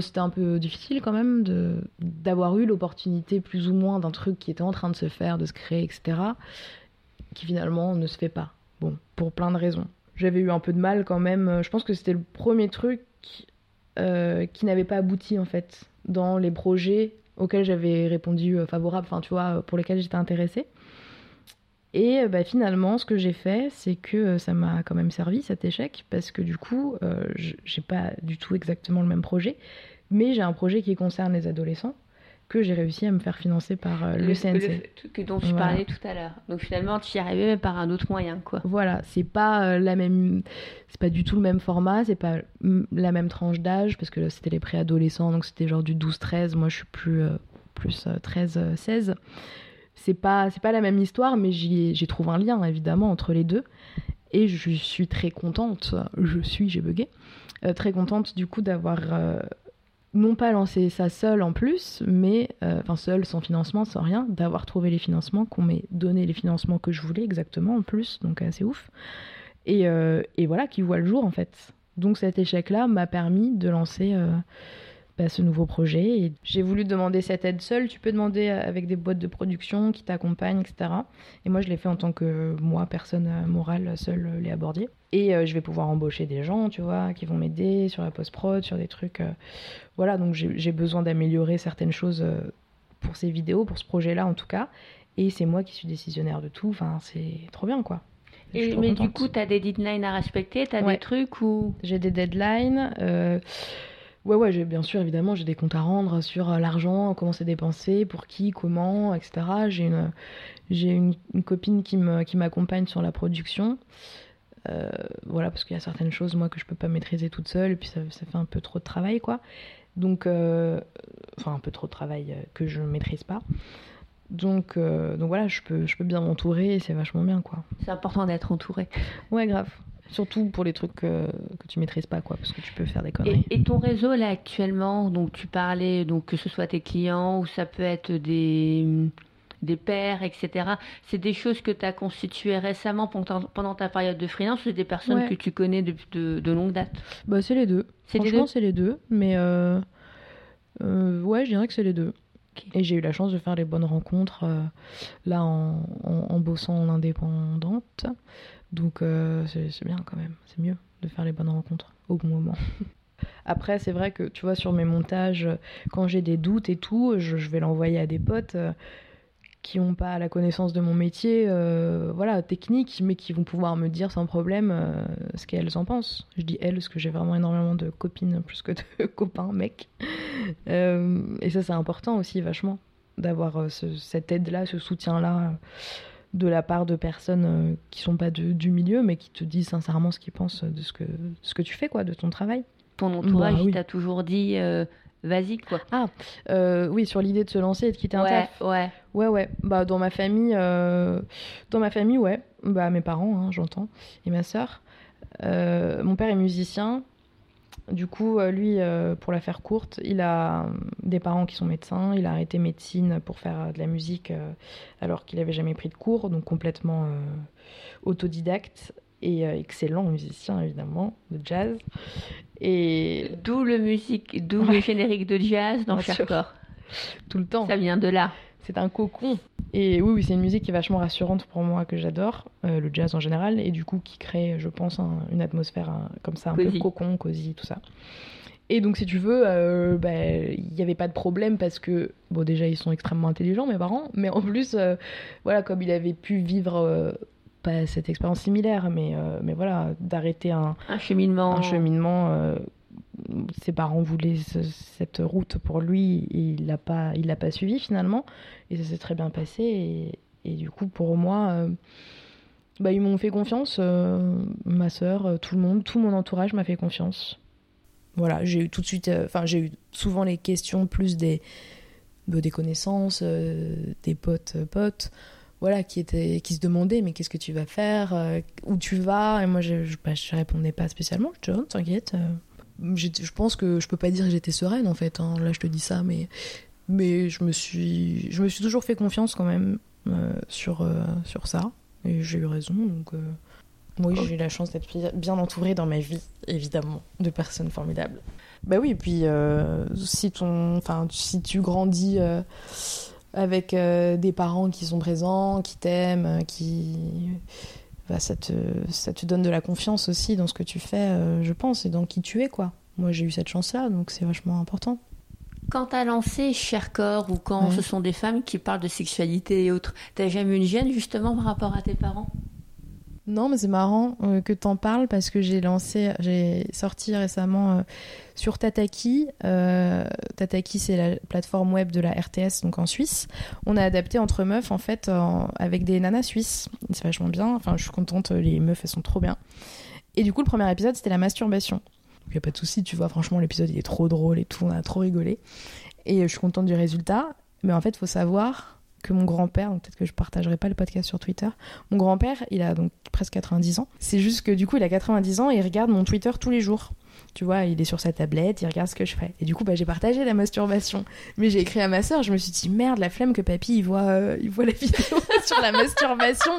c'était un peu difficile quand même de d'avoir eu l'opportunité plus ou moins d'un truc qui était en train de se faire, de se créer, etc. Qui finalement ne se fait pas. Bon, pour plein de raisons. J'avais eu un peu de mal quand même. Je pense que c'était le premier truc euh, qui n'avait pas abouti en fait dans les projets auxquels j'avais répondu euh, favorable, enfin tu vois, pour lesquels j'étais intéressée. Et bah, finalement, ce que j'ai fait, c'est que ça m'a quand même servi cet échec, parce que du coup, euh, j'ai pas du tout exactement le même projet, mais j'ai un projet qui concerne les adolescents que j'ai réussi à me faire financer par euh, le, le, CNC. Le truc dont tu voilà. parlais tout à l'heure. Donc finalement, tu y arrivais mais par un autre moyen, quoi. Voilà, c'est pas euh, la même, c'est pas du tout le même format, c'est pas la même tranche d'âge parce que là c'était les préadolescents, donc c'était genre du 12-13. Moi, je suis plus euh, plus 13-16. C'est pas c'est pas la même histoire, mais j'ai trouvé un lien évidemment entre les deux. Et je suis très contente, je suis, j'ai bugué, très contente du coup d'avoir non pas lancer ça seul en plus, mais euh, enfin seul sans financement, sans rien, d'avoir trouvé les financements, qu'on m'ait donné les financements que je voulais exactement en plus, donc assez ouf. Et, euh, et voilà, qui voit le jour en fait. Donc cet échec-là m'a permis de lancer euh, bah, ce nouveau projet. Et j'ai voulu demander cette aide seule. Tu peux demander avec des boîtes de production qui t'accompagnent, etc. Et moi, je l'ai fait en tant que moi, personne morale, seule Léa Bordier. Et euh, je vais pouvoir embaucher des gens, tu vois, qui vont m'aider sur la post-prod, sur des trucs. Euh... Voilà, donc j'ai besoin d'améliorer certaines choses euh, pour ces vidéos, pour ce projet-là en tout cas. Et c'est moi qui suis décisionnaire de tout. Enfin, c'est trop bien, quoi. Et, mais contente. du coup, tu as des deadlines à respecter Tu as ouais. des trucs ou J'ai des deadlines. Euh... Ouais, ouais, j'ai bien sûr, évidemment, j'ai des comptes à rendre sur euh, l'argent, comment c'est dépensé, pour qui, comment, etc. J'ai une, j'ai une, une, copine qui m'accompagne qui sur la production. Euh, voilà, parce qu'il y a certaines choses, moi, que je peux pas maîtriser toute seule, et puis ça, ça fait un peu trop de travail, quoi. Donc, euh, enfin, un peu trop de travail que je ne maîtrise pas. Donc, euh, donc voilà, je peux, je peux bien m'entourer et c'est vachement bien, quoi. C'est important d'être entouré. Ouais, grave. Surtout pour les trucs que, que tu maîtrises pas, quoi, parce que tu peux faire des conneries. Et, et, ton réseau, là, actuellement, donc tu parlais, donc que ce soit tes clients ou ça peut être des, des pairs, etc. C'est des choses que tu as constituées récemment pendant, pendant ta période de freelance ou c'est des personnes ouais. que tu connais depuis de, de, longue date? Bah, C'est les deux. Franchement, c'est les deux. Mais euh, euh, ouais, je dirais que c'est les deux. Et j'ai eu la chance de faire les bonnes rencontres euh, là en, en, en, bossant en indépendante. Donc euh, c'est bien quand même, c'est mieux de faire les bonnes rencontres au bon moment. Après, c'est vrai que tu vois, sur mes montages, quand j'ai des doutes et tout, je, je vais l'envoyer à des potes euh, qui n'ont pas la connaissance de mon métier, euh, voilà, technique, mais qui vont pouvoir me dire sans problème euh, ce qu'elles en pensent. Je dis elles parce que j'ai vraiment énormément de copines plus que de copains, mecs. Euh, et ça, c'est important aussi, vachement, d'avoir ce, cette aide-là, ce soutien-là de la part de personnes qui sont pas de, du milieu, mais qui te disent sincèrement ce qu'ils pensent de ce que, ce que tu fais, quoi, de ton travail. Ton entourage, bah, oui. il t'a toujours dit vas-y, quoi. Ah, euh, oui, sur l'idée de se lancer et de quitter un ouais, taf. Ouais, ouais. Ouais, Bah, dans ma famille, euh, dans ma famille, ouais. Bah, mes parents, hein, j'entends, et ma sœur. Euh, mon père est musicien. Du coup, lui, pour la faire courte, il a des parents qui sont médecins. Il a arrêté médecine pour faire de la musique alors qu'il n'avait jamais pris de cours, donc complètement autodidacte et excellent musicien évidemment de jazz. Et d'où le musique, d'où ouais. le générique de jazz dans Chercorps. tout le temps. Ça vient de là. C'est un cocon. Et oui, oui, c'est une musique qui est vachement rassurante pour moi, que j'adore, euh, le jazz en général, et du coup qui crée, je pense, un- une atmosphère un- comme ça, un peu cocon, cosy, tout ça. Et donc, si tu veux, euh, bah, il n'y avait pas de problème parce que, bon, déjà, ils sont extrêmement intelligents, mes parents, mais en plus, euh, voilà, comme il avait pu vivre, euh, pas cette expérience similaire, mais, euh, mais voilà, d'arrêter un, Un cheminement. un cheminement. euh, ses parents voulaient ce- cette route pour lui, et il l'a pas, il l'a pas suivi finalement, et ça s'est très bien passé. Et, et du coup, pour moi, euh, bah, ils m'ont fait confiance. ma sœur, tout le monde, tout mon entourage m'a fait confiance. Voilà, j'ai eu tout de suite, enfin, j'ai eu souvent les questions plus des, bah, des connaissances, des potes, potes voilà, qui, étaient, qui se demandaient mais qu'est-ce que tu vas faire, euh, où tu vas? Et moi, je, je, bah, je répondais pas spécialement. Je disais, Oh, t'inquiète. euh. J'étais- je pense que je peux pas dire que j'étais sereine en fait. hein. Là, je te dis ça, mais, mais je, me suis, je me suis toujours fait confiance quand même euh, sur, euh, sur ça. Et j'ai eu raison. Donc, euh, oui, j'ai eu la chance d'être bi- bien entourée dans ma vie, évidemment, de personnes formidables. Bah oui, et puis euh, si, ton, enfin, si tu grandis euh, avec euh, des parents qui sont présents, qui t'aiment, euh, qui. bah, ça, te, ça te donne de la confiance aussi dans ce que tu fais, euh, je pense, et dans qui tu es, quoi. Moi, j'ai eu cette chance-là, donc c'est vachement important. Quand t'as lancé Cher Corps ou quand Ouais. ce sont des femmes qui parlent de sexualité et autres, t'as jamais eu une gêne justement par rapport à tes parents? Non, mais c'est marrant euh, que t'en parles parce que j'ai lancé, j'ai sorti récemment euh, sur Tataki. Euh, Tataki, c'est la plateforme web de la RTS, donc en Suisse. On a adapté entre meufs en fait avec des nanas suisses. C'est vachement bien. Enfin, je suis contente. Les meufs, elles sont trop bien. Et du coup, le premier épisode, c'était la masturbation. Il y a pas de souci, tu vois. Franchement, l'épisode il est trop drôle et tout. On a trop rigolé. Et euh, je suis contente du résultat. Mais en fait, faut savoir que mon grand-père, donc peut-être que je partagerai pas le podcast sur Twitter, mon grand-père, il a donc presque 90 ans. C'est juste que du coup, il a 90 ans et il regarde mon Twitter tous les jours. Tu vois, il est sur sa tablette, il regarde ce que je fais. Et du coup, bah, j'ai partagé la masturbation. Mais j'ai écrit à ma soeur, je me suis dit, merde, la flemme que papy, il voit, euh, il voit la vidéo sur la masturbation.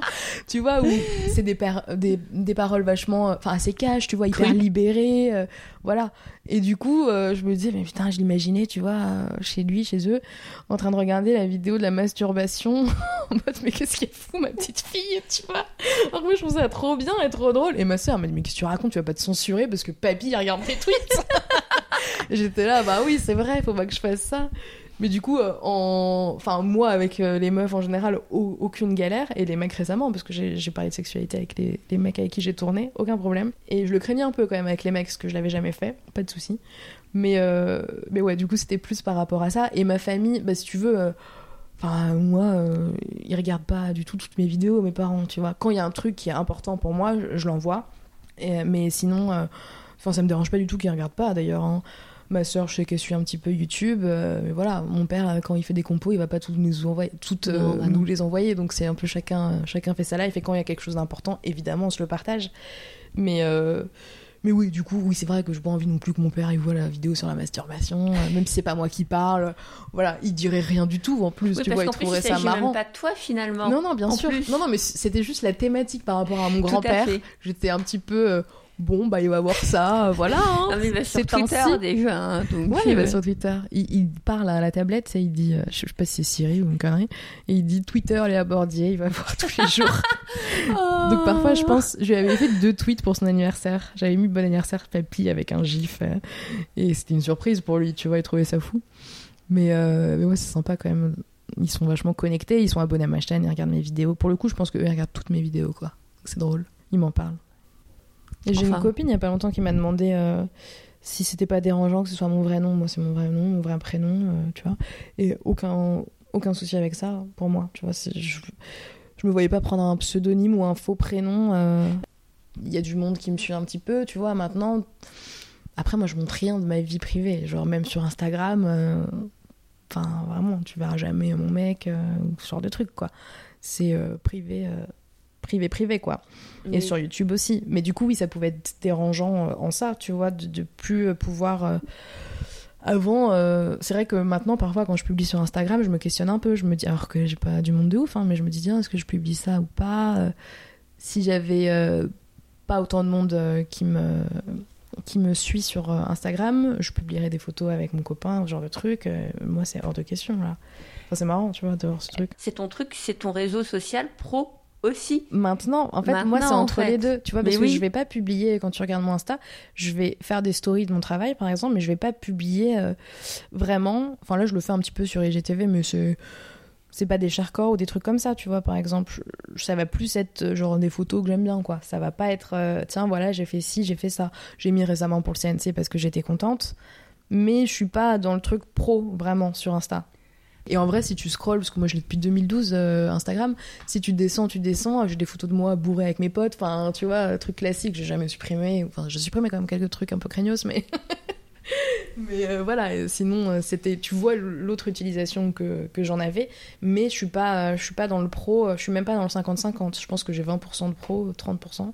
Tu vois, où c'est des, par- des, des paroles vachement, euh, enfin, assez cash, tu vois, hyper Oui. libérées. euh, voilà. Et du coup, euh, je me disais, mais putain, je l'imaginais, tu vois, euh, chez lui, chez eux, en train de regarder la vidéo de la masturbation. en mode, mais qu'est-ce qu'elle fout, ma petite fille, tu vois. Alors moi, je trouve ça trop bien et trop drôle. Et ma soeur m'a dit, mais qu'est-ce que tu racontes, tu vas pas te censurer parce que papy, il regarde tes tweets. Et J'étais là, bah oui, c'est vrai, faut pas que je fasse ça. Mais du coup, euh, en... enfin, moi, avec euh, les meufs en général, au- aucune galère. Et les mecs récemment, parce que j'ai parlé de sexualité avec les, mecs avec qui j'ai tourné, aucun problème. Et je le craignais un peu quand même avec les mecs, parce que je l'avais jamais fait, pas de souci. Mais, euh, mais ouais, du coup, c'était plus par rapport à ça. Et ma famille, bah, si tu veux, enfin, moi, euh, ils regardent pas du tout toutes mes vidéos, mes parents, tu vois. Quand il y a un truc qui est important pour moi, je, l'envoie. Mais sinon, enfin, ça me dérange pas du tout qu'ils regardent pas d'ailleurs. hein. Ma soeur, je sais qu'elle suit un petit peu YouTube, euh, mais voilà, mon père, euh, quand il fait des compos, il va pas toutes nous envoyer, toutes euh, Non, bah nous non. les envoyer, donc c'est un peu chacun, chacun fait sa life, et quand il y a quelque chose d'important, évidemment, on se le partage. Mais, euh, mais oui, du coup, oui, c'est vrai que j'ai pas envie non plus que mon père il voit la vidéo sur la masturbation, même si c'est pas moi qui parle. Voilà, il dirait rien du tout en plus, Oui, tu vois, il plus, trouverait ça marrant. même pas de toi finalement. Non, non, bien En sûr. plus. Non, non, mais c'était juste la thématique par rapport à mon Tout grand-père. J'étais un petit peu. Bon, bah, il va voir ça, euh, voilà. hein. Non, mais il va sur Twitter déjà. hein, donc, Ouais, il va euh, sur Twitter. Il, il parle à la tablette, ça, il dit, euh, je sais pas si c'est Siri ou une connerie, et il dit Twitter, Léa Bordier, il va voir tous les jours. Donc parfois, je pense, je lui avais fait deux tweets pour son anniversaire. J'avais mis bon anniversaire papy avec un gif, euh, et c'était une surprise pour lui, tu vois, il trouvait ça fou. Mais, mais ouais, c'est sympa quand même. Ils sont vachement connectés, ils sont abonnés à ma chaîne, ils regardent mes vidéos. Pour le coup, je pense qu'eux, ils regardent toutes mes vidéos, quoi. C'est drôle. Ils m'en parlent. J'ai Enfin. une copine il y a pas longtemps qui m'a demandé euh, si c'était pas dérangeant que ce soit mon vrai nom. Moi, c'est mon vrai nom, mon vrai prénom, euh, tu vois. Et aucun, aucun souci avec ça pour moi, tu vois. Je, je me voyais pas prendre un pseudonyme ou un faux prénom. euh. Il y a du monde qui me suit un petit peu, tu vois. Maintenant, après, moi, je montre rien de ma vie privée. Genre, même sur Instagram, enfin, vraiment, tu verras jamais mon mec ou ce genre de truc, quoi. C'est privé, privé, privé, quoi. Et sur YouTube aussi. Mais du coup, oui, ça pouvait être dérangeant euh, en ça, tu vois, de, de plus euh, pouvoir. euh, Avant, euh, c'est vrai que maintenant, parfois, quand je publie sur Instagram, je me questionne un peu. Je me dis, alors que j'ai pas du monde de ouf, hein, mais je me dis, tiens, est-ce que je publie ça ou pas Euh, Si j'avais euh, pas autant de monde euh, qui me qui me suit sur euh, Instagram, je publierai des photos avec mon copain, ce genre de truc. Euh, moi, c'est hors de question là. Enfin, c'est marrant, tu vois, de voir ce truc. C'est ton truc, c'est ton réseau social pro aussi. Maintenant, en fait, moi, c'est en entre fait. les deux. Tu vois, Mais parce que oui. je vais pas publier, quand tu regardes mon Insta, je vais faire des stories de mon travail, par exemple, mais je vais pas publier euh, vraiment. Enfin, là, je le fais un petit peu sur IGTV, mais c'est. C'est pas des charcors ou des trucs comme ça, tu vois, par exemple. Ça va plus être euh, genre des photos que j'aime bien, quoi. Ça va pas être, euh, tiens, voilà, j'ai fait ci, j'ai fait ça. J'ai mis récemment pour le CNC parce que j'étais contente. Mais je suis pas dans le truc pro, vraiment, sur Insta. Et en vrai, si tu scrolls, parce que moi je l'ai depuis 2012, euh, Instagram, si tu descends, tu descends, j'ai des photos de moi bourrée avec mes potes, enfin, tu vois, truc classique, j'ai jamais supprimé, enfin, j'ai supprimé quand même quelques trucs un peu craignos, mais. mais euh, voilà, sinon, euh, c'était, tu vois l'autre utilisation que, que j'en avais, mais je suis pas, je suis pas dans le pro, je suis même pas dans le 50-50, je pense que j'ai 20% de pro, 30%.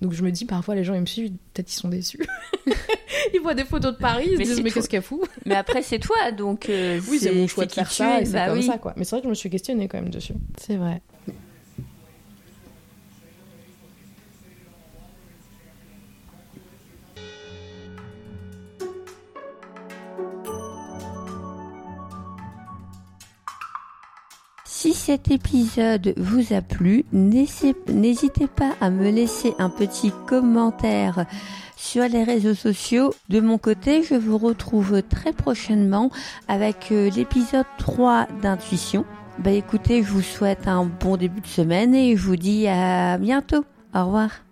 Donc je me dis, parfois les gens ils me suivent, peut-être ils sont déçus. ils voient des photos de Paris, ils se Mais disent, c'est mais qu'est-ce qu'elle fout Mais après, c'est toi, donc. euh, oui, c'est mon choix de faire ça et c'est bah comme oui. ça, quoi. Mais c'est vrai que je me suis questionnée quand même dessus. C'est vrai. Cet épisode vous a plu, n'hésitez pas à me laisser un petit commentaire sur les réseaux sociaux. De mon côté, je vous retrouve très prochainement avec euh, l'épisode 3 d'Intuition. Bah écoutez, je vous souhaite un bon début de semaine et je vous dis à bientôt. Au revoir.